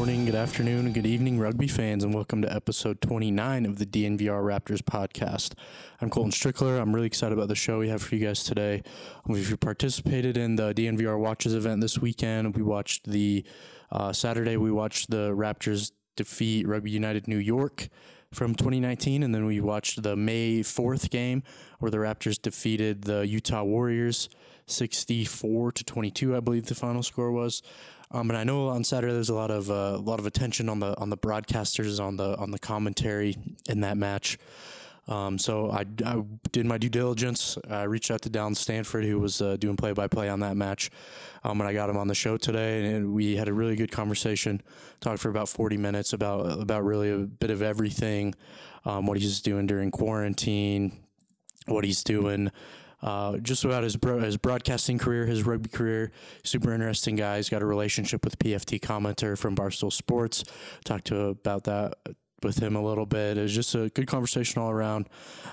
morning, good afternoon, good evening, rugby fans, and welcome to episode 29 of the DNVR Raptors podcast. I'm Colton Strickler. I'm really excited about the show we have for you guys today. If you participated in the DNVR Watches event this weekend, we watched the uh, Saturday, we watched the Raptors defeat Rugby United New York from 2019, and then we watched the May 4th game where the Raptors defeated the Utah Warriors 64 to 22, I believe the final score was. Um, and I know on Saturday there's a lot of uh, a lot of attention on the on the broadcasters on the on the commentary in that match. Um, so I, I did my due diligence. I reached out to Dallin Stanford, who was uh, doing play by play on that match, um, and I got him on the show today, and we had a really good conversation. Talked for about 40 minutes about about really a bit of everything, um, what he's doing during quarantine, what he's doing uh, just about his bro- his broadcasting career, his rugby career. Super interesting guy. He's got a relationship with PFT commenter from Barstool Sports. Talked to about that with him a little bit. It was just a good conversation all around.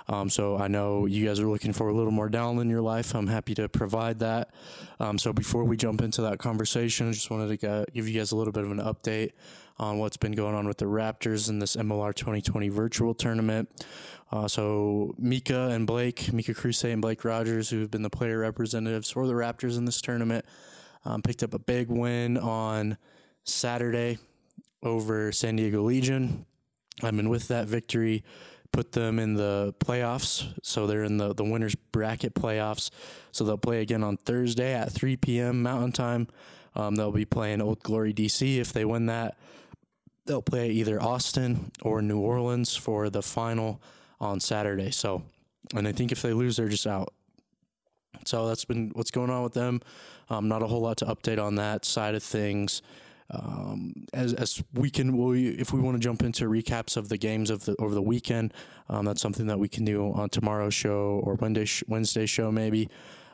Um, so I know you guys are looking for a little more Dallin in your life. I'm happy to provide that. Um, so before we jump into that conversation, I just wanted to give you guys a little bit of an update on what's been going on with the Raptors in this MLR 2020 virtual tournament. Uh, so Mika and Blake, Mika Crusade and Blake Rogers, who have been the player representatives for the Raptors in this tournament, um, picked up a big win on Saturday over San Diego Legion. I mean, with that victory, put them in the playoffs. So they're in the, the winners bracket playoffs. So they'll play again on Thursday at 3 p.m. Mountain Time. Um, they'll be playing Old Glory DC. If they win that, they'll play either Austin or New Orleans for the final on Saturday. So, and I think if they lose, they're just out. So that's been what's going on with them. Um, not a whole lot to update on that side of things. Um, as as we can, we, if we want to jump into recaps of the games of the over the weekend, um, that's something that we can do on tomorrow's show or Wednesday sh- Wednesday show maybe.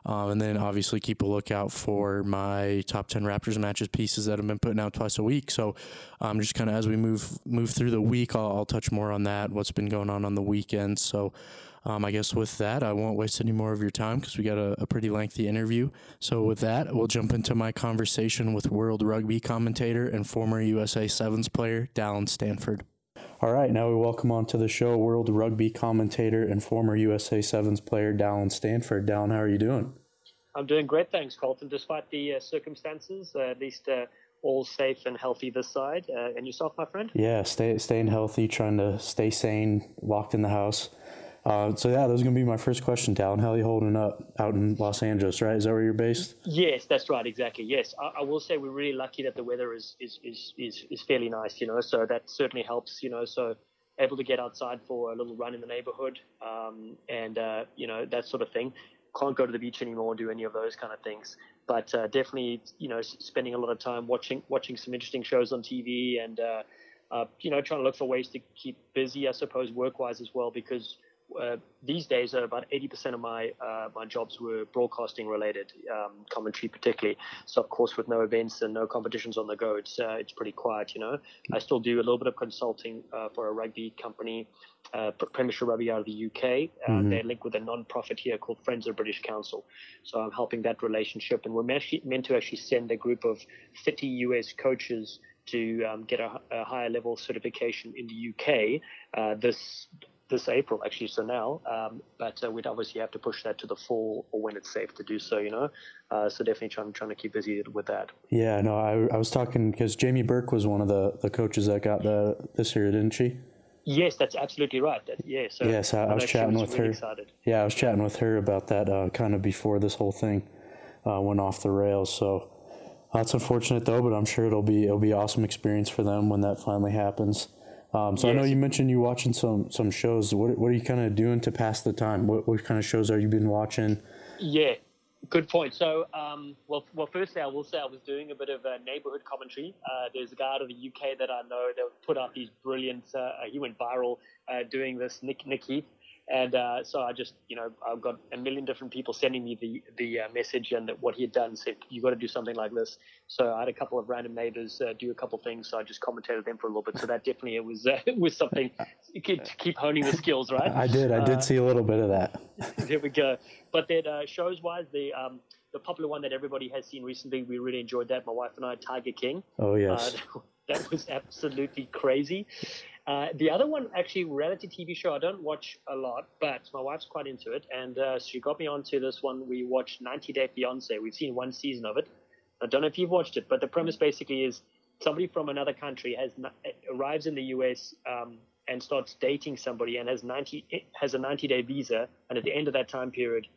Um, and then obviously keep a lookout for my top ten Raptors matches pieces that have been putting out twice a week. So um, just kind of as we move move through the week, I'll, I'll touch more on that. What's been going on on the weekend. So um, I guess with that, I won't waste any more of your time because we got a, a pretty lengthy interview. So with that, we'll jump into my conversation with World Rugby commentator and former USA Sevens player Dallin Stanford. All right, now we welcome on to the show World Rugby commentator and former USA Sevens player Dallin Stanford. Dallin, how are you doing? I'm doing great, thanks, Colton. Despite the uh, circumstances, uh, at least uh, all safe and healthy this side. Uh, and yourself, my friend? Yeah, stay, staying healthy, trying to stay sane, locked in the house. Uh, so yeah, that was gonna be my first question, Dallin. How are you holding up out in Los Angeles? Right, is that where you're based? Yes, that's right, exactly. Yes, I, I will say we're really lucky that the weather is is, is, is is fairly nice, you know. So that certainly helps, you know. So able to get outside for a little run in the neighborhood, um, and uh, you know that sort of thing. Can't go to the beach anymore, do any of those kind of things. But uh, definitely, you know, spending a lot of time watching watching some interesting shows on TV, and uh, uh, you know, trying to look for ways to keep busy, I suppose, work wise as well, because uh, these days, uh, about 80% of my uh, my jobs were broadcasting related, um, commentary particularly. So of course, with no events and no competitions on the go, it's uh, it's pretty quiet. You know, I still do a little bit of consulting uh, for a rugby company, uh, Premiership Rugby out of the UK. Mm-hmm. They're linked with a non-profit here called Friends of the British Council. So I'm helping that relationship, and we're meant to actually send a group of 50 US coaches to um, get a, a, higher level certification in the UK uh, this this April, actually. So now, um, but uh, we'd obviously have to push that to the fall or when it's safe to do so. You know, uh, so definitely trying trying to keep busy with that. Yeah, no, I, I was talking because Jamie Burke was one of the, the coaches that got the this year, didn't she? Yes, that's absolutely right. That, yeah, so yes, I, I was chatting was with really her. Excited. Yeah, I was chatting with her about that uh, kind of before this whole thing uh, went off the rails. So that's unfortunate though, but I'm sure it'll be it'll be an awesome experience for them when that finally happens. Um, so I know you mentioned you watching some some shows. What what are you kind of doing to pass the time? What what kind of shows are you been watching? Yeah, good point. So, um, well, well, firstly, I will say I was doing a bit of a neighborhood commentary. Uh, there's a guy out of the UK that I know that put out these brilliant. Uh, he went viral uh, doing this, Nick Nick Heath. And uh, so I just, you know, I've got a million different people sending me the the uh, message and that what he had done. Said you got to do something like this. So I had a couple of random neighbors uh, do a couple things. So I just commentated them for a little bit. So that definitely it was uh, it was something to keep, to keep honing the skills, right? I did I did Uh, see a little bit of that. there we go. But then uh, shows wise, the um, the popular one that everybody has seen recently, we really enjoyed that. My wife and I, Tiger King. Oh yes, that was absolutely crazy. Uh, the other one, actually, reality TV show. I don't watch a lot, but my wife's quite into it, and uh, she got me onto this one. We watched 90 Day Fiance. We've seen one season of it. I don't know if you've watched it, but the premise basically is somebody from another country has arrives in the US um, and starts dating somebody and has 90 has a 90 day visa, and at the end of that time period,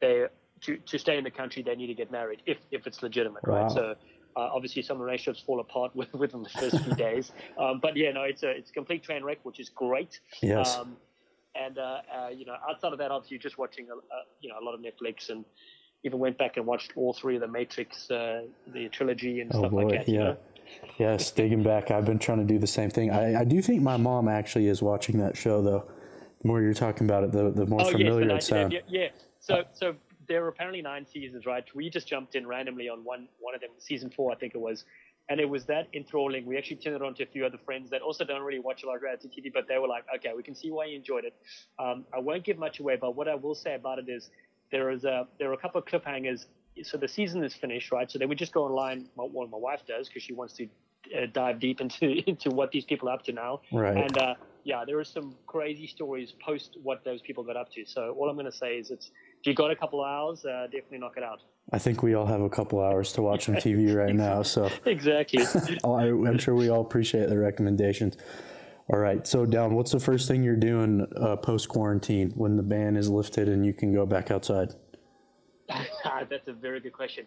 they to, to stay in the country they need to get married if if it's legitimate, Wow. right? So. Uh, obviously, some relationships fall apart with, within the first few days, um, but yeah, no, it's a it's a complete train wreck, which is great. yes. Um, and uh, uh, you know, outside of that, obviously, just watching a, a, you know a lot of Netflix, and even went back and watched all three of the Matrix, uh, the trilogy, and Oh stuff boy, like that. you yeah. know? Yes, digging back, I've been trying to do the same thing. I, I do think my mom actually is watching that show, though. The more you're talking about it, the, the more Oh yes, familiar the it 90 sounds. yeah, yeah. So so there are apparently nine seasons, right? We just jumped in randomly on one one of them, season four, I think it was. And it was that enthralling. We actually turned it on to a few other friends that also don't really watch a lot of reality TV, but they were like, okay, we can see why you enjoyed it. Um, I won't give much away, but what I will say about it is there is a there are a couple of cliffhangers. So the season is finished, right? So they would just go online. My, well, my wife does because she wants to uh, dive deep into into what these people are up to now. Right. And uh, yeah, there are some crazy stories post what those people got up to. So all I'm going to say is, it's if you got a couple of hours, uh, definitely knock it out. I think we all have a couple hours to watch on TV right now, so Exactly. I, I'm sure we all appreciate the recommendations. All right, so Dallin. What's the first thing you're doing uh, post quarantine when the ban is lifted and you can go back outside? That's a very good question.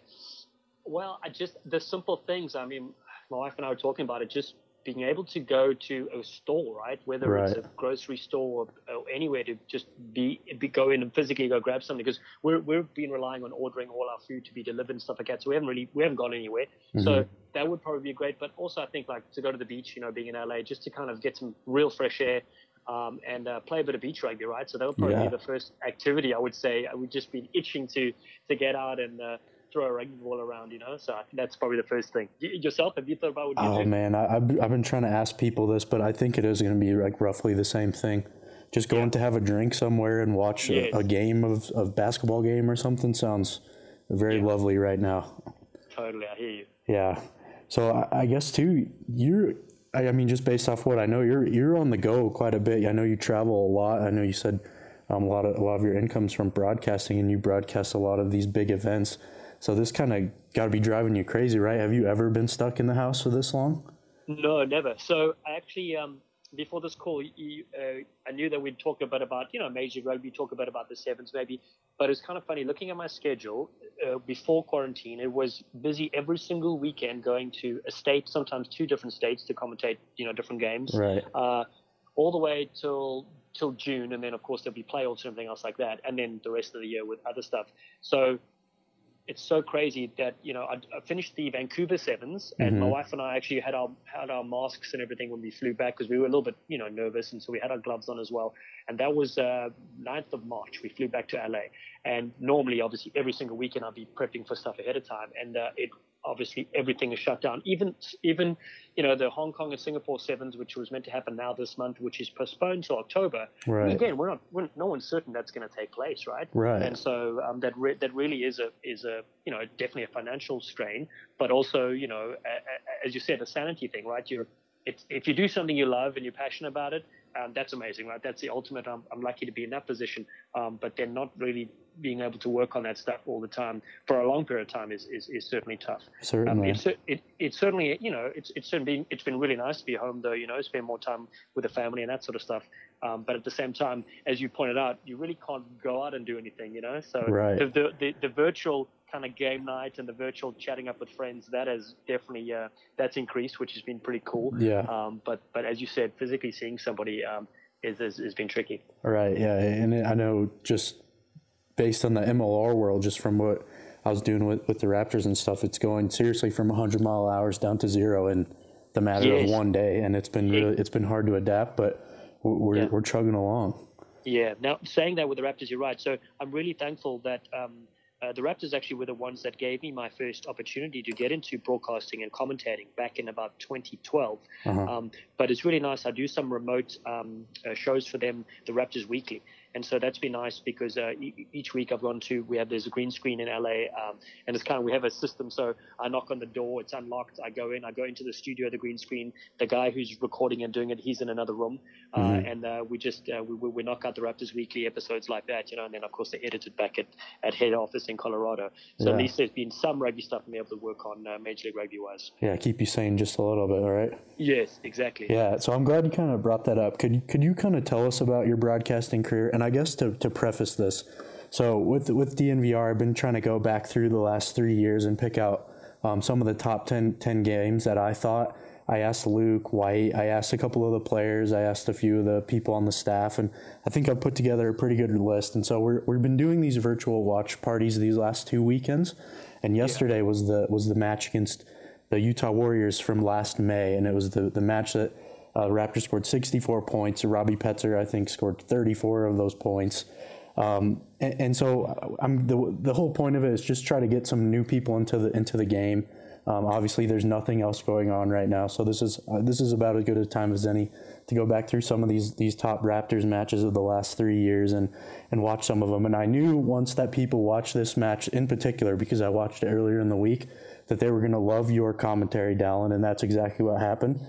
Well, I just the simple things. I mean, my wife and I were talking about it. Just being able to go to a store, right? Whether it's a grocery store or, or anywhere to just be, be go in and physically go grab something because we're we've been relying on ordering all our food to be delivered and stuff like that. So we haven't really we haven't gone anywhere. So that would probably be great. But also, I think like to go to the beach, you know, being in LA, just to kind of get some real fresh air. Um, and uh, play a bit of beach rugby, right? So that would probably Yeah. be the first activity I would say. I would just be itching to to get out and uh, throw a rugby ball around, you know. So I think that's probably the first thing. Y- yourself, have you thought about what you Oh do? man, I, I've I've been trying to ask people this, but I think it is going to be like roughly the same thing. Just going to have a drink somewhere and watch Yes. a, a game of, of basketball game or something sounds very Yeah. lovely right now. Totally, I hear you. Yeah. So I, I guess too, you're. I I mean, just based off what I know, you're you're on the go quite a bit. I know you travel a lot. I know you said um, a lot of a lot of your income's from broadcasting, and you broadcast a lot of these big events. So this kind of got to be driving you crazy, right? Have you ever been stuck in the house for this long? No, never. So I actually, um, before this call, you, uh, I knew that we'd talk a bit about, you know, major rugby, talk a bit about the sevens maybe. But it's kind of funny looking at my schedule uh, before quarantine. It was busy every single weekend going to a state, sometimes two different states to commentate, you know, different games. Right. uh, all the way till till June, and then of course there'll be playoffs and everything else like that, and then the rest of the year with other stuff. So it's so crazy that you know I, I finished the Vancouver sevens, and Mm-hmm. my wife and I actually had our had our masks and everything when we flew back because we were a little bit you know nervous, and so we had our gloves on as well. And that was uh, 9th of March. We flew back to LA, and normally, obviously, every single weekend I'd be prepping for stuff ahead of time, and uh, it obviously everything is shut down. Even even you know the Hong Kong and Singapore sevens, which was meant to happen now this month, which is postponed to October. Right. Again, we're not we're, no one's certain that's going to take place, right? Right. And so um, that re- that really is a is a you know definitely a financial strain, but also you know a, a, as you said a sanity thing, right? You're it's, if you do something you love and you're passionate about it, um, that's amazing, right? That's the ultimate. I'm, I'm lucky to be in that position, um, but then not really being able to work on that stuff all the time for a long period of time is, is, is certainly tough. Um, Certainly. it's, it, it's certainly, you know, it's, it's certainly been, it's been really nice to be home though, you know, spend more time with the family and that sort of stuff. Um, but at the same time, as you pointed out, you really can't go out and do anything, you know? So Right. the, the, the, the virtual kind of game night and the virtual chatting up with friends, that has definitely, uh, that's increased, which has been pretty cool. Yeah. Um, but, but as you said, physically seeing somebody, um, is, is, has been tricky. Right. Yeah. And I know just based on the MLR world, just from what I was doing with, with the Raptors and stuff, it's going seriously from 100 mile hours down to zero in the matter Yes. of one day, and it's been really it's been hard to adapt, but we're we're, Yeah. we're chugging along. Yeah. Now, saying that with the Raptors, you're right. So I'm really thankful that um, uh, the Raptors actually were the ones that gave me my first opportunity to get into broadcasting and commentating back in about 2012. Uh-huh. Um, but it's really nice. I do some remote um, uh, shows for them, the Raptors Weekly. And so that's been nice because uh, e- each week I've gone to, we have, there's a green screen in LA, um, and it's kind of, we have a system. So I knock on the door, it's unlocked. I go in, I go into the studio, the green screen. The guy who's recording and doing it, he's in another room. Uh, and uh, we just, uh, we, we we knock out the Raptors Weekly episodes like that, you know, and then of course they edit it back at, at head office in Colorado. So Yeah. at least there's been some rugby stuff I'm able to work on uh, Major League Rugby wise. Yeah, keep you sane just a little bit, all right? Yes, exactly. Yeah, so I'm glad you kind of brought that up. Could you, could you kind of tell us about your broadcasting career? And I guess to, to preface this, so with with DNVR, I've been trying to go back through the last three years and pick out um, some of the top 10, 10 games that I thought. I asked Luke White, I asked a couple of the players, I asked a few of the people on the staff, and I think I've put together a pretty good list. And so we're, we've been doing these virtual watch parties these last two weekends, and yesterday was the was the match against the Utah Warriors from last May, and it was the, the match that uh, Raptors scored 64 points. Robbie Petzer, I think, scored 34 of those points. Um, and, and so I'm the, the whole point of it is just try to get some new people into the into the game. Um, obviously, there's nothing else going on right now, so this is uh, this is about as good a time as any to go back through some of these these top Raptors matches of the last three years and and watch some of them. And I knew once that people watched this match in particular because I watched it earlier in the week that they were going to love your commentary, Dallin, and that's exactly what happened.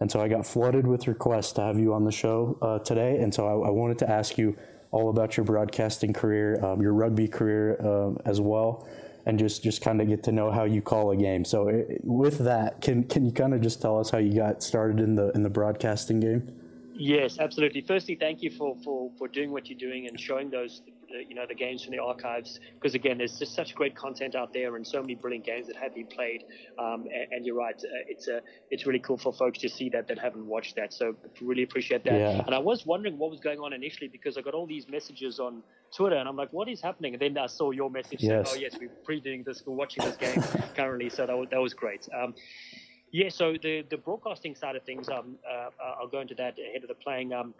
And so I got flooded with requests to have you on the show uh, today. And so I, I wanted to ask you all about your broadcasting career, um, your rugby career uh, as well, and just, just kind of get to know how you call a game. So uh, with that, can can you kind of just tell us how you got started in the in the broadcasting game? Yes, absolutely. Firstly, thank you for, for, for doing what you're doing and showing those, uh, you know, the games from the archives. Because again, there's just such great content out there and so many brilliant games that have been played. Um, and, and you're right, uh, it's a, it's really cool for folks to see that that haven't watched that. So really appreciate that. Yeah. And I was wondering what was going on initially because I got all these messages on Twitter and I'm like, what is happening? And then I saw your message Yes. saying, oh yes, we're pre-doing this, we're watching this game currently. So that was, that was great. Um, yeah, so the, the broadcasting side of things, um, uh, I'll go into that ahead of the playing. Um,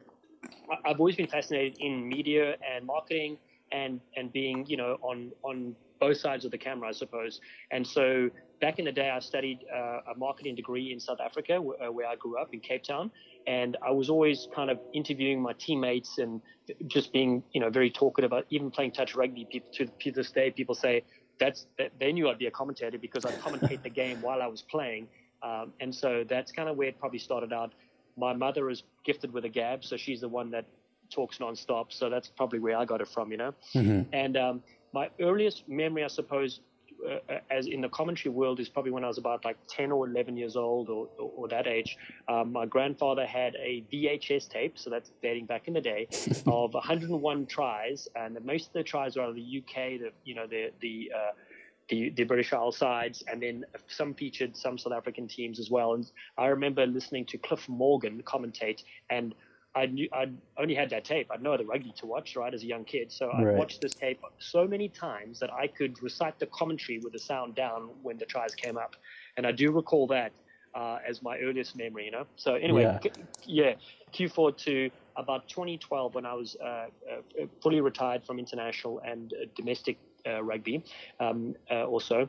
I've always been fascinated in media and marketing and, and being, you know, on, on both sides of the camera, I suppose. And so back in the day, I studied uh, a marketing degree in South Africa, where, uh, where I grew up in Cape Town. And I was always kind of interviewing my teammates and just being, you know, very talkative. Even playing touch rugby, people to, this day, people say that's that they knew I'd be a commentator because I commentate the game while I was playing. Um, and so that's kind of where it probably started out. My mother is gifted with a gab, so she's the one that talks nonstop. So that's probably where I got it from, you know. And um, my earliest memory, I suppose, uh, as in the commentary world, is probably when I was about like 10 or 11 years old, or, or, or that age. Um, my grandfather had a VHS tape, so that's dating back in the day, of 101 tries, and most of the tries are out of the UK, the you know the the uh, the, the British Isles sides, and then some featured some South African teams as well. And I remember listening to Cliff Morgan commentate, and I knew I'd only had that tape. I'd no other rugby to watch, right, as a young kid. So I Right. watched this tape so many times that I could recite the commentary with the sound down when the tries came up, and I do recall that uh, as my earliest memory. You know. So anyway, yeah, Q4 to about 2012 when I was uh, uh, fully retired from international and uh, domestic uh, rugby. Um, uh, also,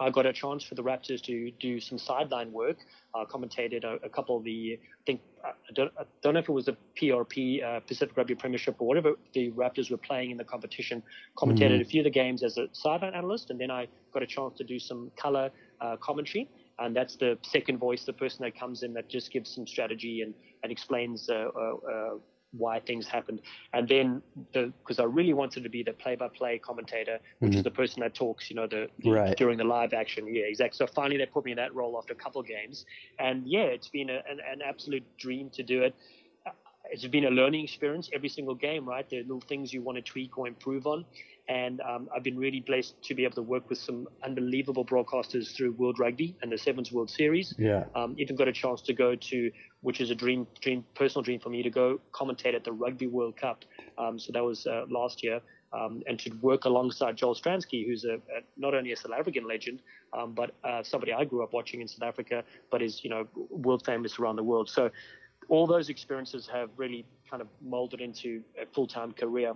I got a chance for the Raptors to do some sideline work. Uh, commentated a, a couple of the, I think, I don't, I don't know if it was the PRP, uh, Pacific Rugby Premiership, or whatever the Raptors were playing in the competition. Commentated a few of the games as a sideline analyst, and then I got a chance to do some color uh, commentary. And that's the second voice, the person that comes in that just gives some strategy and, and explains uh, uh, uh, why things happened. And then, because I really wanted to be the play-by-play commentator, which is the person that talks, you know, the, the Right. during the live action. Yeah, exactly. So finally, they put me in that role after a couple of games, and yeah, it's been a, an, an absolute dream to do it. Uh, It's been a learning experience every single game, right? There are little things you want to tweak or improve on, and um, I've been really blessed to be able to work with some unbelievable broadcasters through World Rugby and the Sevens World Series. Yeah. Um, even got a chance to go to, which is a dream, dream, personal dream for me to go commentate at the Rugby World Cup. Um, so that was uh, last year, um, and to work alongside Joel Stransky, who's a, a not only a South African legend, um, but uh, somebody I grew up watching in South Africa, but is you know world famous around the world. So all those experiences have really kind of molded into a full-time career.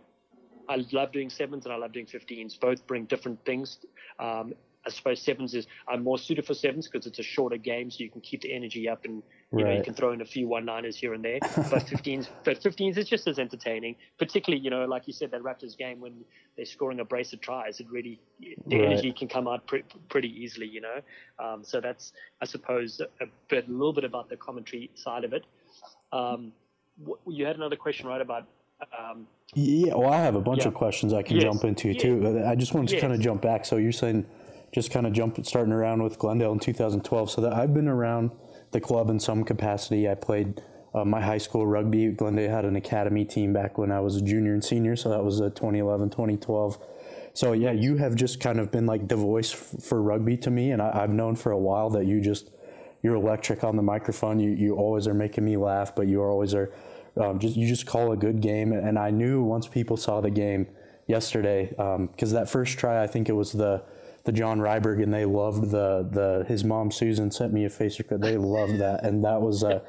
I love doing sevens and I love doing 15s. Both bring different things. Um, I suppose sevens is I'm more suited for sevens because it's a shorter game, so you can keep the energy up and you know you can throw in a few one-liners here and there. But 15s, but 15s is just as entertaining. Particularly, you know, like you said, that Raptors game when they're scoring a brace of tries, it really the Right. energy can come out pre- pretty easily, you know. Um, so that's I suppose a bit, a little bit about the commentary side of it. Um, you had another question, right, about um, Yeah, well, I have a bunch Yeah. of questions I can Yes. jump into Yeah. too. I just wanted to Yes. kind of jump back. So you're saying just kind of jump starting around with Glendale in 2012. So that I've been around the club in some capacity. I played uh, my high school rugby. Glendale had an academy team back when I was a junior and senior. So that was uh, 2011, 2012. So yeah, you have just kind of been like the voice f- for rugby to me, and I, I've known for a while that you just you're electric on the microphone. You you always are making me laugh, but you always are um, just you just call a good game. And I knew once people saw the game yesterday, because that first try, I think it was the the John Ryberg, and they loved the the his mom Susan sent me a Facebook. They loved that, and that was uh,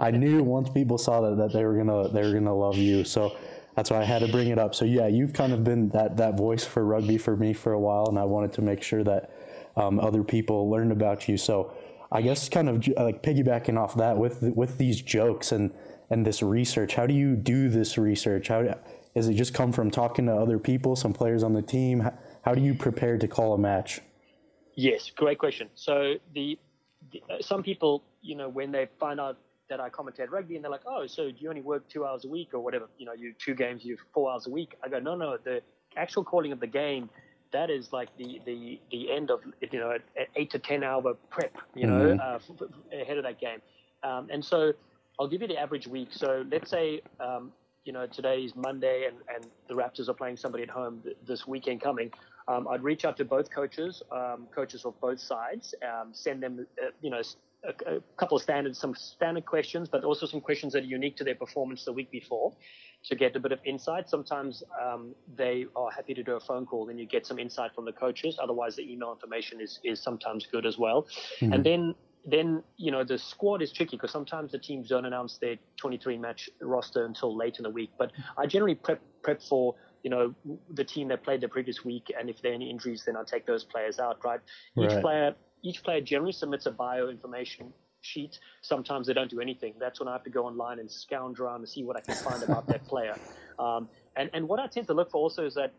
I knew once people saw that that they were gonna they were gonna love you. So. That's why I had to bring it up. So yeah, you've kind of been that, that voice for rugby for me for a while, and I wanted to make sure that um, other people learned about you. So I guess kind of like piggybacking off that with with these jokes and and this research. How do you do this research? How does it just come from talking to other people, some players on the team? How, how do you prepare to call a match? Yes, great question. So the, the uh, some people, you know, when they find out that I commentate rugby, and they're like, "Oh, so do you only work two hours a week or whatever? You know, you two games, you four hours a week." I go, "No, no. The actual calling of the game, that is like the the the end of you know an eight to ten hour prep. You know, uh, f- f- ahead of that game. Um, and so I'll give you the average week. So let's say. Um, you know, today is Monday and, and the Raptors are playing somebody at home th- this weekend coming. Um, I'd reach out to both coaches, um, coaches of both sides, um, send them, uh, you know, a couple of standard, some standard questions, but also some questions that are unique to their performance the week before to get a bit of insight. Sometimes um, they are happy to do a phone call and you get some insight from the coaches. Otherwise, the email information is, is sometimes good as well. And then then you know the squad is tricky because sometimes the teams don't announce their 23 match roster until late in the week. But I generally prep prep for you know the team that played the previous week, and if there are any injuries, then I take those players out. Right. Each Right. player each player generally submits a bio information sheet. Sometimes they don't do anything. That's when I have to go online and scound around and see what I can find about that player. Um, and and what I tend to look for also is that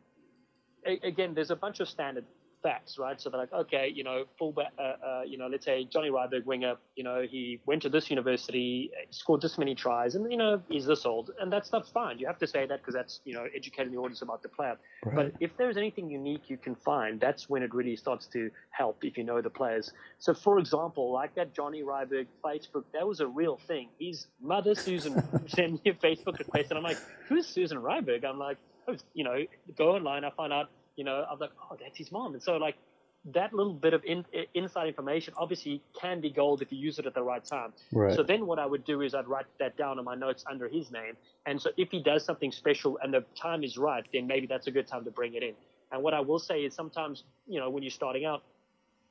a- again, there's a bunch of standard facts, right? So they're like, okay, you know, fullback, uh, uh, you know, let's say Johnny Ryberg, winger, you know, he went to this university, scored this many tries, and you know, he's this old, and that stuff's fine. You have to say that because that's you know, educating the audience about the player. But if there's anything unique you can find, that's when it really starts to help if you know the players. So, for example, like that Johnny Ryberg Facebook, that was a real thing. His mother Susan sent me a Facebook request, and I'm like, who's Susan Ryberg? I'm like, oh, you know, go online, I find out, you know, I'm like, oh, that's his mom. And so, like, that little bit of in, inside information obviously can be gold if you use it at the right time. Right. So then what I would do is I'd write that down in my notes under his name. And so if he does something special and the time is right, then maybe that's a good time to bring it in. And what I will say is sometimes, you know, when you're starting out,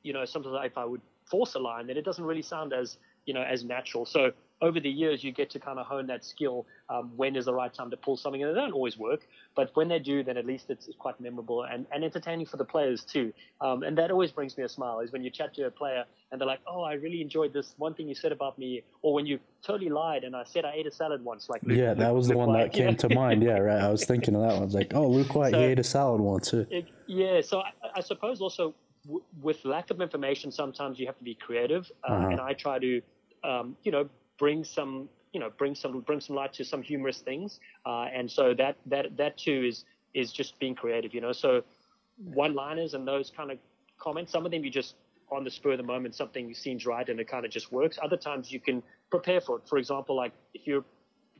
you know, sometimes if I would force a line, then it doesn't really sound as, you know, as natural. So over the years, you get to kind of hone that skill. Um, when is the right time to pull something? And they don't always work, but when they do, then at least it's, it's quite memorable and, and entertaining for the players too. Um, and that always brings me a smile is when you chat to a player and they're like, "Oh, I really enjoyed this one thing you said about me," or when you totally lied and I said I ate a salad once. Like Luke, yeah, that Luke- was the Luke one that came Yeah. to mind. Yeah, right. I was thinking of that one. I was like, oh, Luke White, So- he ate a salad once. too. It- yeah, so I, I suppose also w- with lack of information, sometimes you have to be creative, uh, Uh-huh. and I try to, um, you know, bring some, you know, bring some bring some light to some humorous things, uh, and so that that that too is is just being creative, you know. So one-liners and those kind of comments, some of them you just on the spur of the moment something seems right and it kind of just works. Other times you can prepare for it. For example, like if you're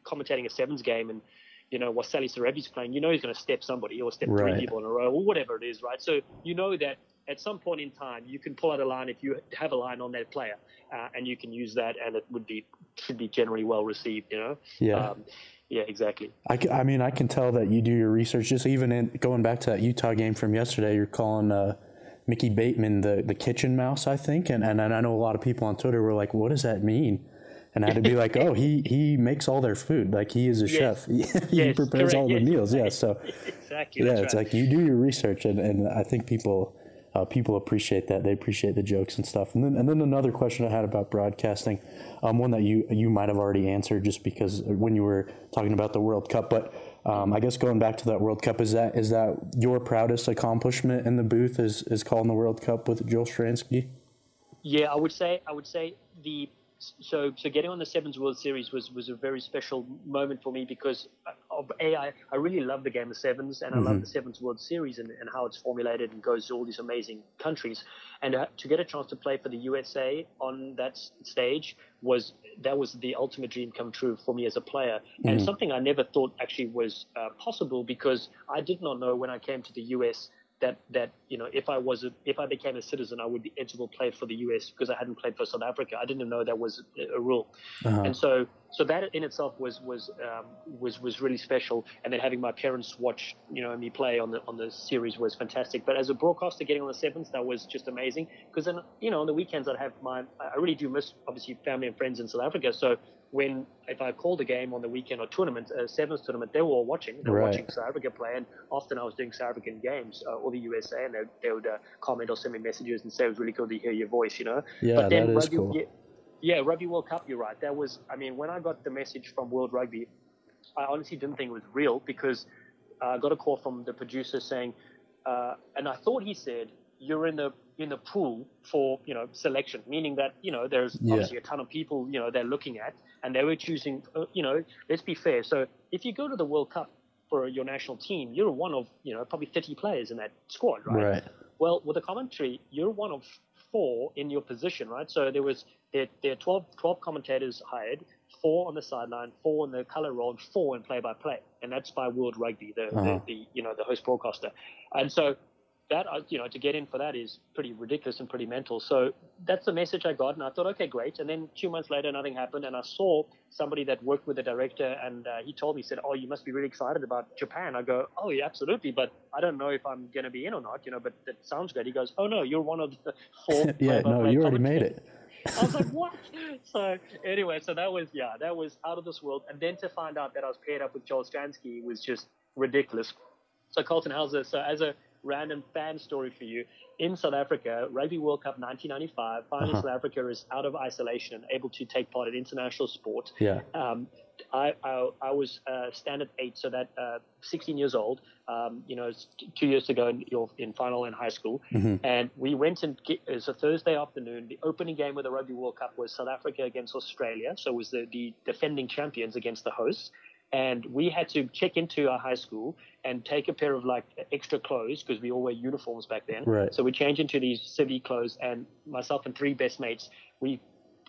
commentating a sevens game and you know Waisale Serevi's playing, you know he's going to step somebody or step Right. three people in a row or whatever it is, right? So you know that at some point in time you can pull out a line if you have a line on that player, uh, and you can use that, and it would be should be generally well received, you know. Yeah. Um, yeah, exactly. I, I mean, I can tell that you do your research. Just even in going back to that Utah game from yesterday, you're calling uh, Mickey Bateman the, the kitchen mouse, I think, and, and I know a lot of people on Twitter were like, "What does that mean?" And I had to be like, "Oh, he he makes all their food. Like he is a chef. He Yes, prepares correct, all the meals. Yeah, so Exactly. yeah, it's right. like you do your research, and, and I think people uh, people appreciate that. They appreciate the jokes and stuff. And then and then another question I had about broadcasting, um, one that you you might have already answered just because when you were talking about the World Cup, but. Um, I guess going back to that World Cup, is that is that your proudest accomplishment in the booth? Is is calling the World Cup with Joel Stransky? Yeah, I would say I would say the so so getting on the Sevens World Series was was a very special moment for me because of a I, I really love the game of sevens and I love the Sevens World Series and, and how it's formulated and goes to all these amazing countries. And uh, to get a chance to play for the USA on that stage was that was the ultimate dream come true for me as a player. And something I never thought actually was uh, possible because I did not know when I came to the US that that you know if I was a, if I became a citizen I would be eligible to play for the US because I hadn't played for South Africa. I didn't even know that was a, a rule, uh-huh. and so so that in itself was was um, was was really special. And then having my parents watch you know me play on the on the series was fantastic. But as a broadcaster, getting on the sevens that was just amazing because then you know on the weekends I'd have my I really do miss obviously family and friends in South Africa. So when if I called a game on the weekend or tournament, a sevens tournament, they were all watching. They were Right. watching South Africa play, and often I was doing South African games uh, or the USA, and they, they would uh, comment or send me messages and say it was really good to hear your voice, you know. Yeah, but then that is rugby, cool. Yeah, yeah, Rugby World Cup. You're right. That was. I mean, when I got the message from World Rugby, I honestly didn't think it was real because uh, I got a call from the producer saying, uh, and I thought he said you're in the in the pool for you know selection, meaning that you know there's Yeah. obviously a ton of people you know they're looking at, and they were choosing. Uh, you know, let's be fair. So if you go to the World Cup for your national team, you're one of you know probably 30 players in that squad, right? Right. Well, with the commentary, you're one of four in your position, right? So there was there, there are 12, 12 commentators hired, four on the sideline, four in the color role, and four in play-by-play, and that's by World Rugby, the, Uh-huh. the, the you know the host broadcaster, and so that you know to get in for that is pretty ridiculous and pretty mental. So that's the message I got, and I thought, okay, great. And then two months later, nothing happened, and I saw somebody that worked with the director, and uh, he told me, he said, "Oh, you must be really excited about Japan." I go, "Oh, yeah, absolutely, but I don't know if I'm going to be in or not, you know." But that sounds great. He goes, "Oh no, you're one of the four. yeah, no, you already made it. I was like, what? So anyway, so that was yeah, that was out of this world. And then to find out that I was paired up with Joel Stransky was just ridiculous. So Colton Hauser, so as a random fan story for you, in South Africa, Rugby World Cup 1995, finally Uh-huh. South Africa is out of isolation and able to take part in international sport. Yeah. Um, I, I, I was uh, standard eight, so that uh, 16 years old. Um, you know, two years ago go in, your, in final in high school, and we went and it was a Thursday afternoon. The opening game of the Rugby World Cup was South Africa against Australia, so it was the, the defending champions against the hosts. And we had to check into our high school and take a pair of like extra clothes because we all wear uniforms back then. Right. So we changed into these city clothes, and myself and three best mates, we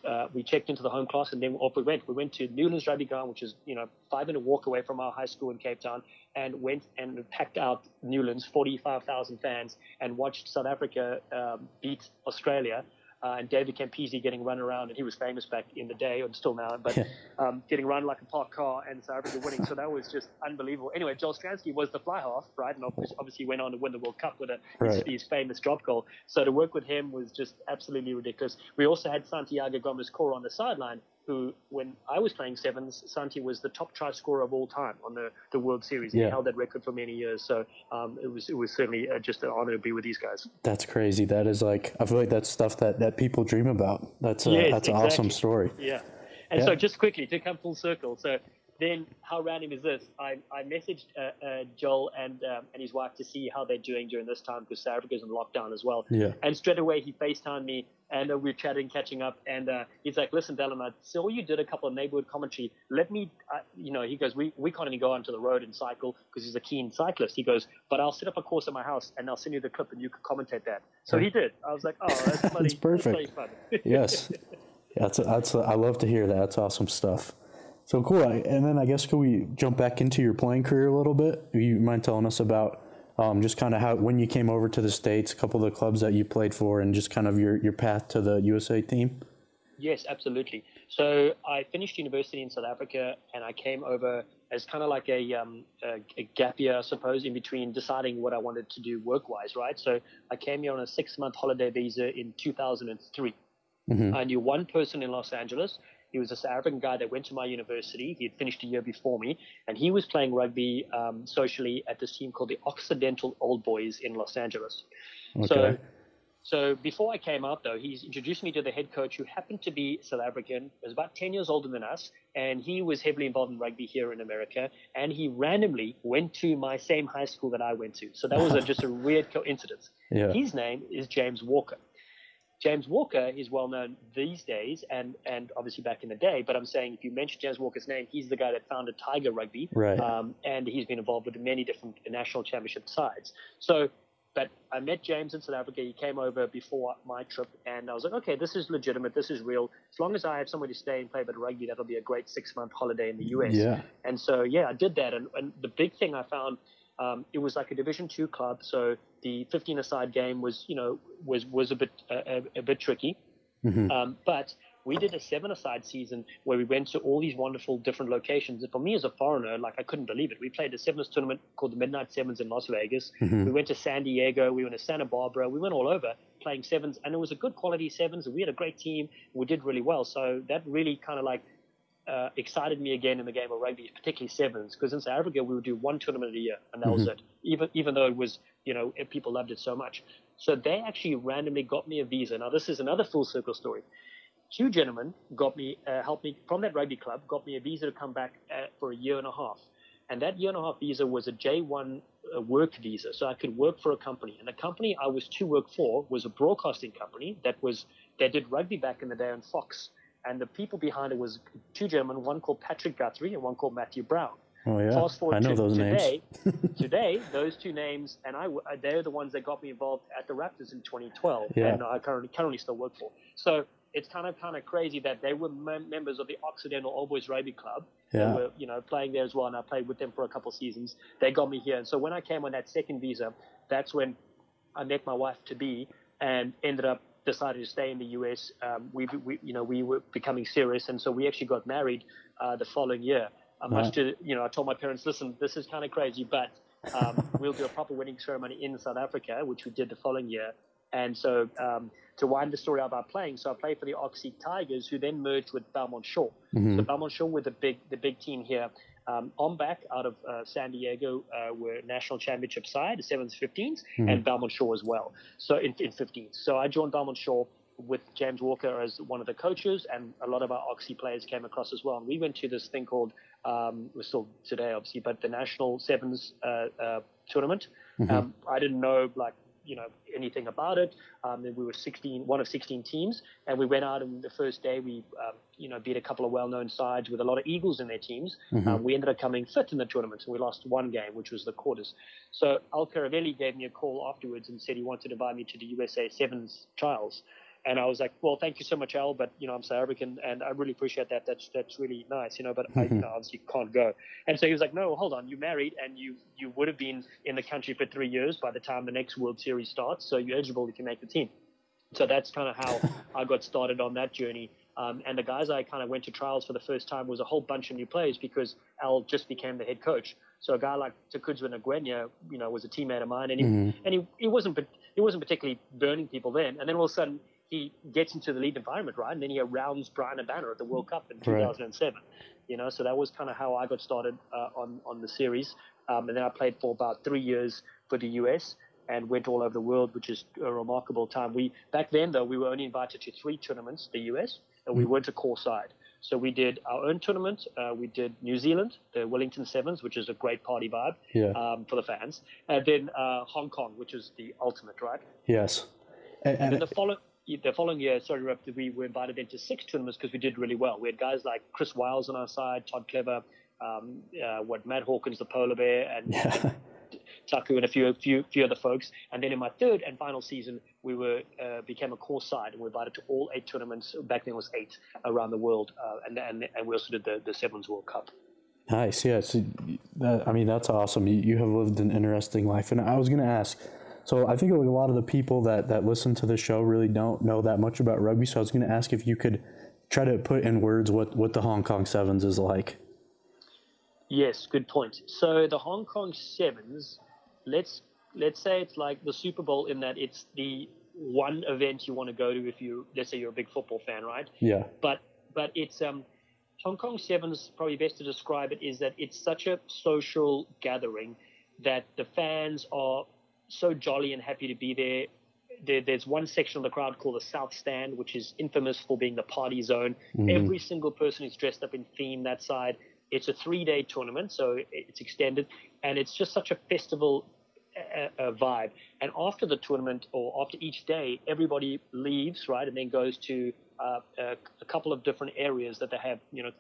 uh, we checked into the home class and then off we went. We went to Newlands Rugby Ground, which is you know five minute walk away from our high school in Cape Town, and went and packed out Newlands, forty five thousand fans, and watched South Africa um, beat Australia uh, and David Campese getting run around, and he was famous back in the day and still now, but um, getting run like a parked car and South Africa winning. So that was just unbelievable. Anyway, Joel Stransky was the fly half, right? And obviously went on to win the World Cup with a, right. his, his, famous drop goal. So to work with him was just absolutely ridiculous. We also had Santiago Gomez Cora on the sideline, who, when I was playing sevens, Santi was the top try scorer of all time on the, the World Series. Yeah. He held that record for many years. So um, it was it was certainly uh, just an honor to be with these guys. That's crazy. That is like I feel like that's stuff that, that people dream about. That's a, yes, that's an awesome story. Yeah. And yeah. so just quickly to come full circle. So then how random is this? I, I messaged uh, uh, Joel and um, and his wife to see how they're doing during this time because South Africa's in lockdown as well. Yeah. And straight away he FaceTimed me and uh, we are chatting, catching up, and uh, he's like, "Listen, Dallin, I saw you did a couple of neighborhood commentary. Let me, uh, you know." He goes, "We we can't even go onto the road and cycle because he's a keen cyclist." He goes, "But I'll set up a course at my house and I'll send you the clip and you can commentate that." So he did. I was like, "Oh, that's funny. that's perfect. That's yes, that's that's I love to hear that. That's awesome stuff." So cool. And then I guess could we jump back into your playing career a little bit? You mind telling us about um, just kind of how when you came over to the states, a couple of the clubs that you played for, and just kind of your your path to the USA team. Yes, absolutely. So I finished university in South Africa, and I came over as kind of like a, um, a, a, gap year, I suppose, in between deciding what I wanted to do work-wise, right? So I came here on a six-month holiday visa in 2003. Mm-hmm. I knew one person in Los Angeles he was a South African guy that went to my university. He had finished a year before me, and he was playing rugby um, socially at this team called the Occidental Old Boys in Los Angeles. Okay. So, so before I came out, though, he's introduced me to the head coach, who happened to be South African, was about 10 years older than us, and he was heavily involved in rugby here in America. And he randomly went to my same high school that I went to. So that was a, just a weird coincidence. Yeah. His name is James Walker. James Walker is well known these days and, and obviously back in the day, but I'm saying if you mention James Walker's name, he's the guy that founded Tiger Rugby. Right. Um, and he's been involved with many different national championship sides. So, but I met James in South Africa. He came over before my trip, and I was like, okay, this is legitimate. This is real. As long as I have somewhere to stay and play a bit of rugby, that'll be a great six month holiday in the US. Yeah. And so, yeah, I did that. And, and the big thing I found – um, it was like a Division two club, so the 15 aside game was, you know, was was a bit a, a bit tricky. Mm-hmm. Um, but we did a seven aside season where we went to all these wonderful different locations. And for me as a foreigner, like I couldn't believe it. We played a sevens tournament called the Midnight Sevens in Las Vegas. Mm-hmm. We went to San Diego. We went to Santa Barbara. We went all over playing sevens, and it was a good quality sevens. And we had a great team. We did really well. So that really kind of like uh, excited me again in the game of rugby, particularly sevens, because in South Africa we would do one tournament a year, and that mm-hmm. was it. Even even though it was, you know, people loved it so much. So they actually randomly got me a visa. Now this is another full circle story. Two gentlemen got me, uh, helped me from that rugby club, got me a visa to come back uh, for a year and a half. And that year and a half visa was a J1 uh, work visa, so I could work for a company. And the company I was to work for was a broadcasting company that was that did rugby back in the day on Fox and the people behind it was two gentlemen, one called Patrick Guthrie and one called Matthew Brown. Oh yeah, Fast forward I know to those today, names. today, those two names, and I, uh, they're the ones that got me involved at the Raptors in 2012, yeah. and I currently currently still work for. So it's kind of kind of crazy that they were mem- members of the Occidental Old Boys Rugby Club. Yeah. They were, you know, playing there as well, and I played with them for a couple of seasons. They got me here, and so when I came on that second visa, that's when I met my wife to be, and ended up decided to stay in the US. Um, we, we, you know, we were becoming serious, and so we actually got married uh, the following year. Much to, you know, I told my parents, listen, this is kind of crazy, but um, we'll do a proper wedding ceremony in South Africa, which we did the following year. And so um, to wind the story out about playing, so I played for the Oxy Tigers, who then merged with Belmont Shore. Mm-hmm. So Belmont Shore were the big the big team here. Um, OMBAC out of uh, San Diego uh, were national championship side, the 7s, 15s, mm-hmm. and Belmont Shore as well. So in, in 15s. So I joined Belmont Shore with James Walker as one of the coaches, and a lot of our Oxy players came across as well. And we went to this thing called, um, we're still today obviously, but the National Sevens uh, uh tournament. Mm-hmm. Um, I didn't know like you know anything about it. Um, we were 16, one of 16 teams, and we went out and the first day we um, you know beat a couple of well-known sides with a lot of Eagles in their teams. Mm-hmm. Um, we ended up coming fifth in the tournament, and we lost one game, which was the quarters. So Al Caravelli gave me a call afterwards and said he wanted to invite me to the USA Sevens trials. And I was like, well, thank you so much, Al, but you know, I'm South African, and I really appreciate that. That's that's really nice, you know. But I you know, obviously can't go. And so he was like, no, hold on, you're married, and you you would have been in the country for three years by the time the next World Series starts, so you're eligible if you make the team. So that's kind of how I got started on that journey. Um, and the guys I kind of went to trials for the first time was a whole bunch of new players because Al just became the head coach. So a guy like Takudzwa Ngwenya, you know, was a teammate of mine, and he Mm-hmm. and he, he wasn't he wasn't particularly burning people then. And then all of a sudden he gets into the lead environment, right? And then he rounds Bryan Habana at the World Cup in Right. 2007. You know, so that was kind of how I got started uh, on on the series. Um, and then I played for about three years for the US and went all over the world, which is a remarkable time. We back then though we were only invited to three tournaments, the US, and we weren't a core side. So we did our own tournament. Uh, we did New Zealand, the Wellington Sevens, which is a great party vibe Yeah. um, for the fans, and then uh, Hong Kong, which is the ultimate, right? Yes. And, And then and the following the following year, sorry, we were invited into six tournaments because we did really well. We had guys like Chris Wiles on our side, Todd Clever, um, uh, what Matt Hawkins, the polar bear, and yeah. Taku and a few few few other folks. And then in my third and final season, we were uh, became a core side and we were invited to all eight tournaments. Back then it was eight around the world, uh, and, and and we also did the the Sevens World Cup. Nice. Yeah. So that, I mean, that's awesome. You, you have lived an interesting life. And I was going to ask, so I think a lot of the people that, that listen to the show really don't know that much about rugby. So I was going to ask if you could try to put in words what, what the Hong Kong Sevens is like. Yes, good point. So the Hong Kong Sevens, let's let's say it's like the Super Bowl in that it's the one event you want to go to if you let's say you're a big football fan, right? Yeah. But but it's um Hong Kong Sevens probably best to describe it is that it's such a social gathering that the fans are so jolly and happy to be there. there there's one section of the crowd called the South Stand, which is infamous for being the party zone. Every single person is dressed up in theme that side. It's a three-day tournament, so it's extended, and it's just such a festival uh, uh, vibe. And after the tournament or after each day, everybody leaves, right, and then goes to uh, a, a couple of different areas that they have, you know,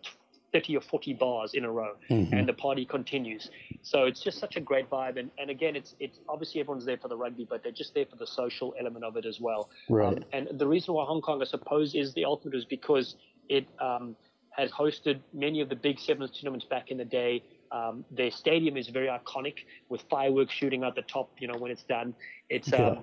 30 or 40 bars in a row, and the party continues. So it's just such a great vibe. And, and again, it's it's obviously everyone's there for the rugby, but they're just there for the social element of it as well. Right. Um, and the reason why Hong Kong, I suppose, is the ultimate is because it um, has hosted many of the big sevens tournaments back in the day. Um, their stadium is very iconic with fireworks shooting out the top. You know when it's done, it's Yeah.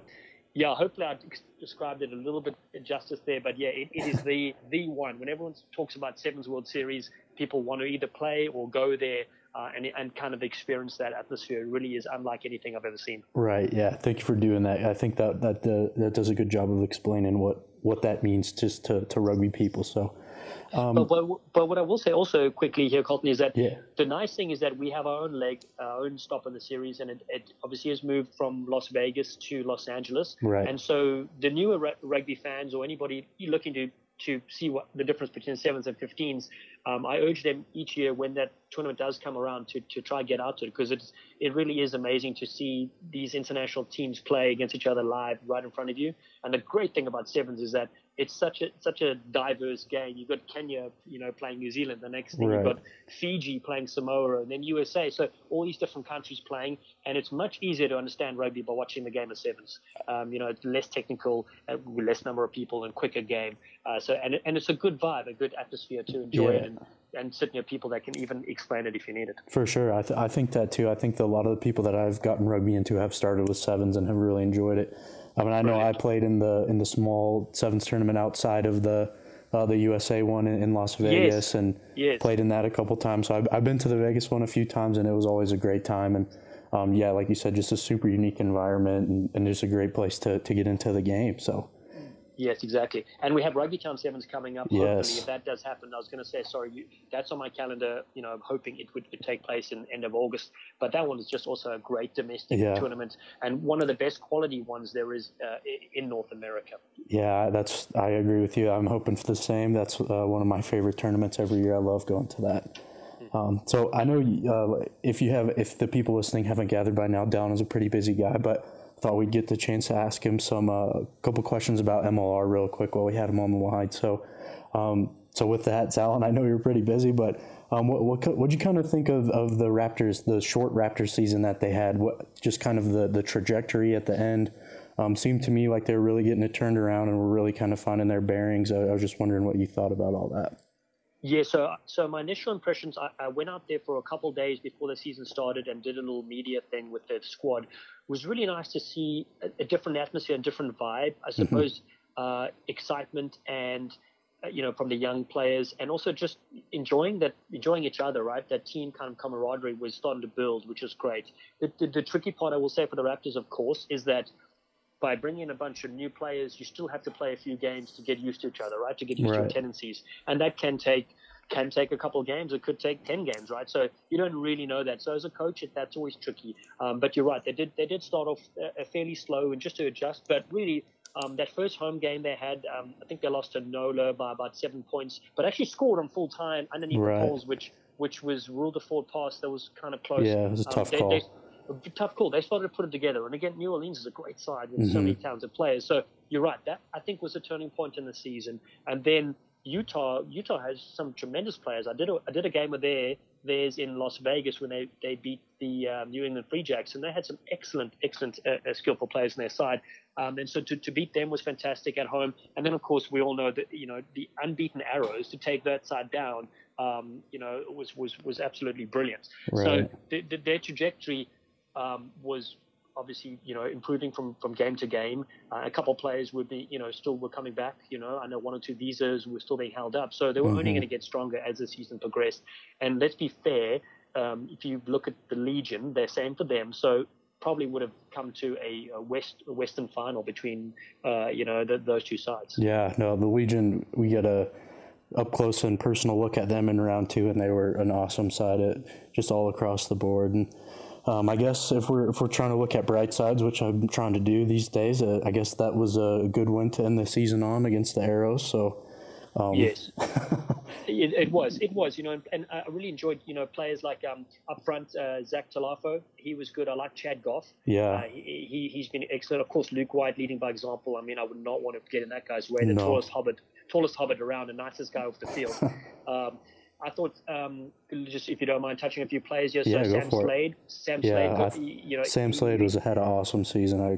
Yeah. Hopefully, I described it a little bit justice there, but yeah, it, it is the the one. When everyone talks about Sevens World Series, people want to either play or go there uh, and and kind of experience that atmosphere. It really is unlike anything I've ever seen. Right. Yeah. Thank you for doing that. I think that that uh, that does a good job of explaining what what that means just to, to rugby people. So but, but but what I will say also quickly here, Colton, is that Um, Yeah. the nice thing is that we have our own leg, our own stop in the series, and it, it obviously has moved from Las Vegas to Los Angeles. Right. And so the newer ru- rugby fans or anybody looking to to see what the difference between sevens and 15s, um, I urge them each year when that tournament does come around to, to try get out to it because it's it really is amazing to see these international teams play against each other live right in front of you. And the great thing about sevens is that it's such a such a diverse game. You've got Kenya, you know, playing New Zealand. The next thing Right. you've got Fiji playing Samoa, and then USA. So all these different countries playing, and it's much easier to understand rugby by watching the game of sevens. Um, you know, it's less technical, uh, less number of people, and quicker game. Uh, so and and it's a good vibe, a good atmosphere to enjoy it, Yeah. and and sit near people that can even explain it if you need it. For sure, I, th- I think that too. I think that a lot of the people that I've gotten rugby into have started with sevens and have really enjoyed it. I mean, I know I played in the in the small sevens tournament outside of the uh, the USA one in, in Las Vegas and Yes. played in that a couple times. So I've, I've been to the Vegas one a few times and it was always a great time. And um, yeah, like you said, just a super unique environment and, and just a great place to, to get into the game. So Yes, exactly. And we have Rugby Town Sevens coming up. Hopefully, Yes. if that does happen, I was going to say, sorry, you, that's on my calendar. You know, I'm hoping it would, would take place in end of August. But that one is just also a great domestic Yeah. tournament and one of the best quality ones there is uh, in North America. yeah, that's I agree with you. I'm hoping for the same. That's uh, one of my favorite tournaments every year. I love going to that. Um, so I know uh, if you have, if the people listening haven't gathered by now, Dallin is a pretty busy guy, but thought we'd get the chance to ask him some uh, couple questions about MLR real quick while we had him on the line. So, um, so with that, Dallin, I know you're pretty busy, but um, what what would you kind of think of, of the Raptors, the short Raptors season that they had? What just kind of the the trajectory at the end, um, seemed to me like they were really getting it turned around and were really kind of finding their bearings. I, I was just wondering what you thought about all that. Yeah, so so my initial impressions, I, I went out there for a couple days before the season started and did a little media thing with the squad. It was really nice to see a, a different atmosphere, a different vibe. I Mm-hmm. suppose uh, excitement and uh, you know from the young players, and also just enjoying that, enjoying each other. Right, that team kind of camaraderie was starting to build, which is great. The, the, the tricky part, I will say, for the Raptors, of course, is that by bringing in a bunch of new players, you still have to play a few games to get used to each other, right? To get used to Right. your tendencies, and that can take can take a couple of games. It could take ten games, right? So you don't really know that. So as a coach, it, that's always tricky. Um, but you're right; they did they did start off uh, fairly slow and just to adjust. But really, um, that first home game they had, um, I think they lost to Nola by about seven points, but actually scored on full time underneath Right. the poles, which which was ruled a forward pass that was kind of close. Yeah, it was a Um, tough they- call. they- a tough call. They started to put it together, and again, New Orleans is a great side with so many talented players. So you're right. That I think was a turning point in the season. And then Utah, Utah has some tremendous players. I did a, I did a game with their theirs in Las Vegas when they they beat the um, New England Free Jacks, and they had some excellent, excellent, uh, uh, skillful players on their side. Um, and so to, to beat them was fantastic at home. And then of course we all know that you know the unbeaten arrows to take that side down. Um, you know was was was absolutely brilliant. Right. So the, the, their trajectory um, was obviously you know improving from from game to game. Uh, a couple of players would be you know still were coming back. You know I know one or two visas were still being held up, so they were only Mhm. going to get stronger as the season progressed. And let's be fair, um, if you look at the Legion, they're same for them. So probably would have come to a, a west a Western final between uh, you know the, those two sides. Yeah, no, the Legion, we get a up close and personal look at them in round two, and they were an awesome side at just all across the board. And um, I guess if we're if we're trying to look at bright sides, which I'm trying to do these days, uh, I guess that was a good win to end the season on against the Arrows. So um, Yes, it, it was. It was. You know, and, and I really enjoyed. You know, players like um, up front, uh, Zach Talafo. He was good. I like Chad Goff. yeah, Uh, he, he he's been excellent. Of course, Luke White leading by example. I mean, I would not want to get in that guy's way. The No. tallest hobbit, tallest hobbit around, the nicest guy off the field. um, I thought, um, just if you don't mind touching a few players here. So Yeah, Sam for it. Slade. Sam Yeah, Slade. Th- you know, Sam Slade was had an awesome season. I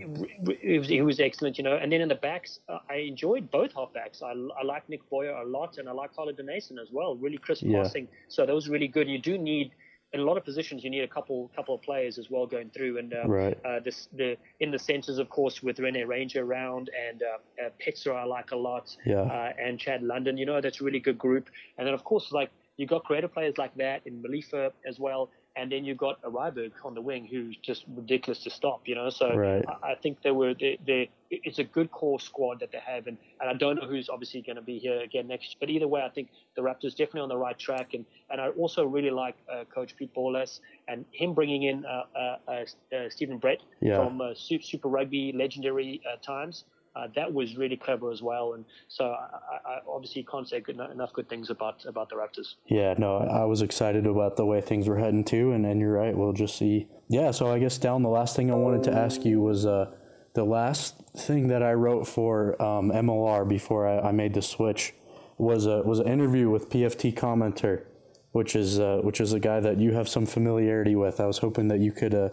he was, he was excellent, you know. And then in the backs, uh, I enjoyed both halfbacks. I, I like Nick Boyer a lot, and I like Holliday Mason as well. Really crisp Yeah. passing. So that was really good. You do need, in a lot of positions, you need a couple couple of players as well going through. And um, Right. uh, this the in the centres, of course, with Rene Ranger around and uh, uh, Petzer, I like a lot. Yeah. Uh, and Chad London, you know, that's a really good group. And then of course, like you got creative players like that in Malifa as well. And then you got a Ryberg on the wing who's just ridiculous to stop, you know. So Right. I, I think they were they, they it's a good core squad that they have, and, and I don't know who's obviously going to be here again next year. But either way, I think the Raptors definitely on the right track, and, and I also really like uh, Coach Pete Borlas and him bringing in uh, uh, uh, uh, Stephen Brett Yeah. from uh, Super Rugby legendary uh, times. Uh, that was really clever as well, and so I, I obviously can't say good, enough good things about about the Raptors. Yeah, no, I was excited about the way things were heading too, and, and you're right. We'll just see. Yeah, so I guess down the last thing I wanted to ask you was uh, the last thing that I wrote for um, MLR before I, I made the switch was a was an interview with PFT commenter, which is uh, which is a guy that you have some familiarity with. I was hoping that you could uh,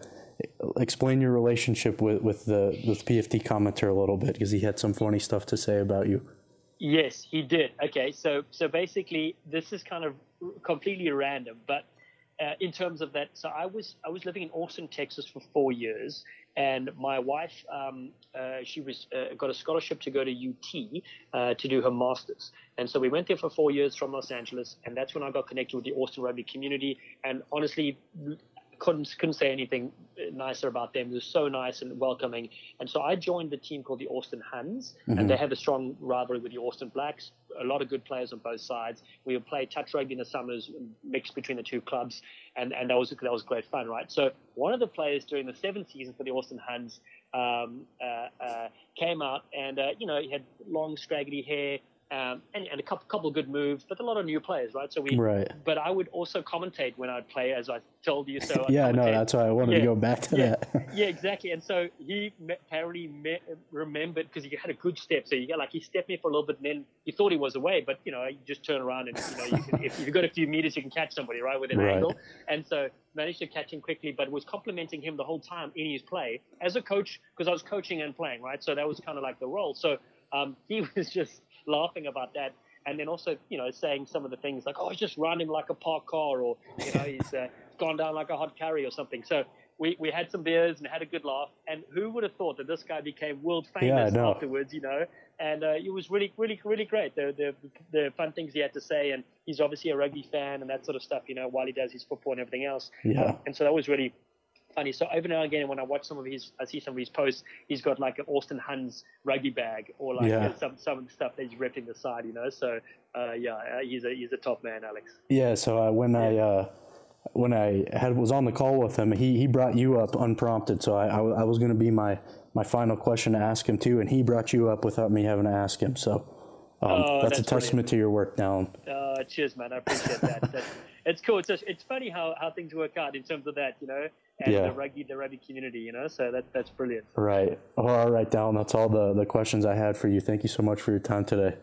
explain your relationship with with the with PFT commenter a little bit because he had some funny stuff to say about you. Yes, he did. Okay, so so basically, this is kind of completely random, but uh, in terms of that, so I was I was living in Austin, Texas for four years, and my wife um, uh, she was uh, got a scholarship to go to UT uh, to do her masters, and so we went there for four years from Los Angeles, and that's when I got connected with the Austin rugby community, and honestly. Couldn't couldn't say anything nicer about them. They're so nice and welcoming. And so I joined the team called the Austin Huns, and they have a strong rivalry with the Austin Blacks. A lot of good players on both sides. We would play touch rugby in the summers, mixed between the two clubs, and, and that was that was great fun, right? So one of the players during the seventh season for the Austin Huns um, uh, uh, came out, and uh, you know he had long, scraggly hair. Um, and, and a couple couple good moves, but a lot of new players, right? So we, Right. But I would also commentate when I'd play, as I told you. So Yeah, no, that's why I wanted to go back to yeah, that. yeah, exactly. And so he apparently me- remembered because he had a good step. So he got like he stepped me for a little bit, and then he thought he was away, but you know, you just turn around and you know, you can, if you've got a few meters, you can catch somebody right with an Right. angle. And so managed to catch him quickly, but was complimenting him the whole time in his play as a coach because I was coaching and playing, right? So that was kind of like the role. So um, he was just laughing about that. And then also, you know, saying some of the things like, "Oh, he's just running like a park car," or you know, he's uh, gone down like a hot carry or something. So we, we had some beers and had a good laugh. And who would have thought that this guy became world Yeah, famous know. afterwards? You know, and uh, it was really, really, really great. The, the the fun things he had to say, and he's obviously a rugby fan and that sort of stuff. You know, while he does his football and everything else. Yeah. And so that was really funny. So every now and again, when I watch some of his, I see some of his posts, he's got like an Austin Huns rugby bag or like Yeah. some some stuff that he's ripping the side, you know. So uh, yeah, uh, he's a he's a top man, Alex. Yeah, so uh, when I uh, when I had was on the call with him, he, he brought you up unprompted. So I, I, I was going to be my, my final question to ask him too, and he brought you up without me having to ask him. So um, Oh, that's, a that's testament to your work, Dallin. Uh, cheers, man. I appreciate that. It's cool. It's just, it's funny how, how things work out in terms of that, you know, and Yeah. the rugby the rugby community, you know. So that that's brilliant. Right. Oh, all right, Dallin. That's all the, the questions I had for you. Thank you so much for your time today.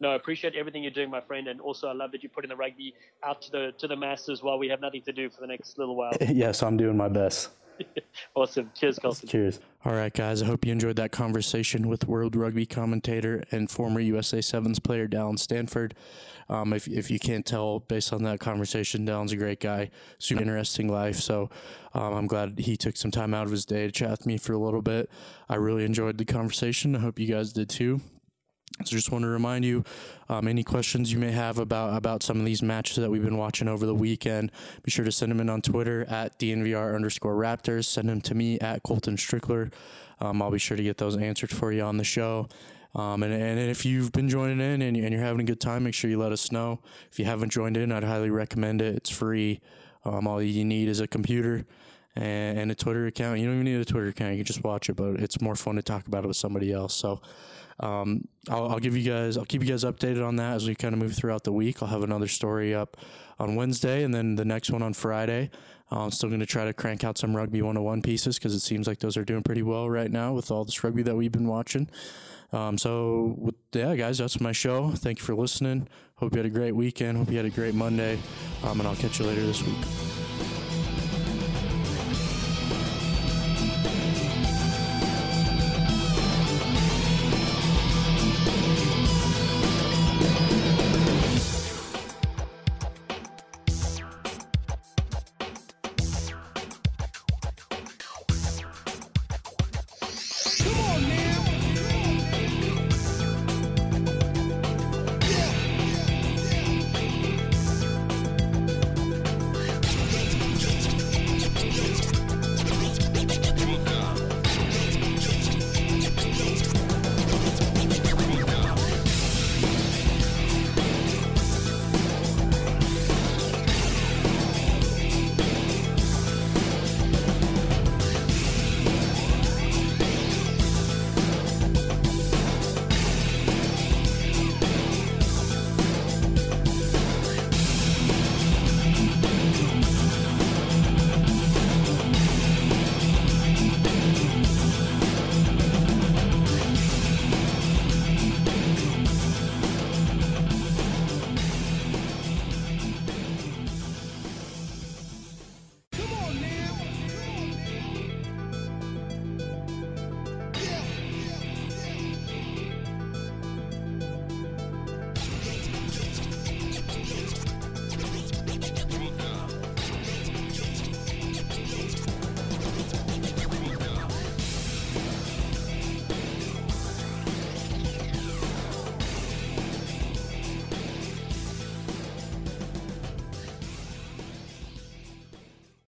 No, I appreciate everything you're doing, my friend, and also I love that you're putting the rugby out to the to the masses while we have nothing to do for the next little while. yes, I'm doing my best. awesome. Cheers, Colton. Cheers. All right, guys. I hope you enjoyed that conversation with World Rugby commentator and former USA Sevens player Dallin Stanford. Um, if, if you can't tell based on that conversation, Dallin's a great guy, super interesting life. So um, I'm glad he took some time out of his day to chat with me for a little bit. I really enjoyed the conversation. I hope you guys did too. So just want to remind you, um, any questions you may have about about some of these matches that we've been watching over the weekend, be sure to send them in on Twitter at DNVR underscore Raptors. Send them to me at Colton Strickler. Um, I'll be sure to get those answered for you on the show. Um, and, and if you've been joining in and, and you're having a good time, make sure you let us know. If you haven't joined in, I'd highly recommend it. It's free. Um, all you need is a computer and, and a Twitter account. You don't even need a Twitter account. You can just watch it, but it's more fun to talk about it with somebody else. So um, I'll, I'll give you guys, I'll keep you guys updated on that as we kind of move throughout the week. I'll have another story up on Wednesday and then the next one on Friday. Uh, I'm still going to try to crank out some Rugby 101 pieces because it seems like those are doing pretty well right now with all this rugby that we've been watching. Um, so, with, yeah, guys, that's my show. Thank you for listening. Hope you had a great weekend. Hope you had a great Monday. Um, and I'll catch you later this week.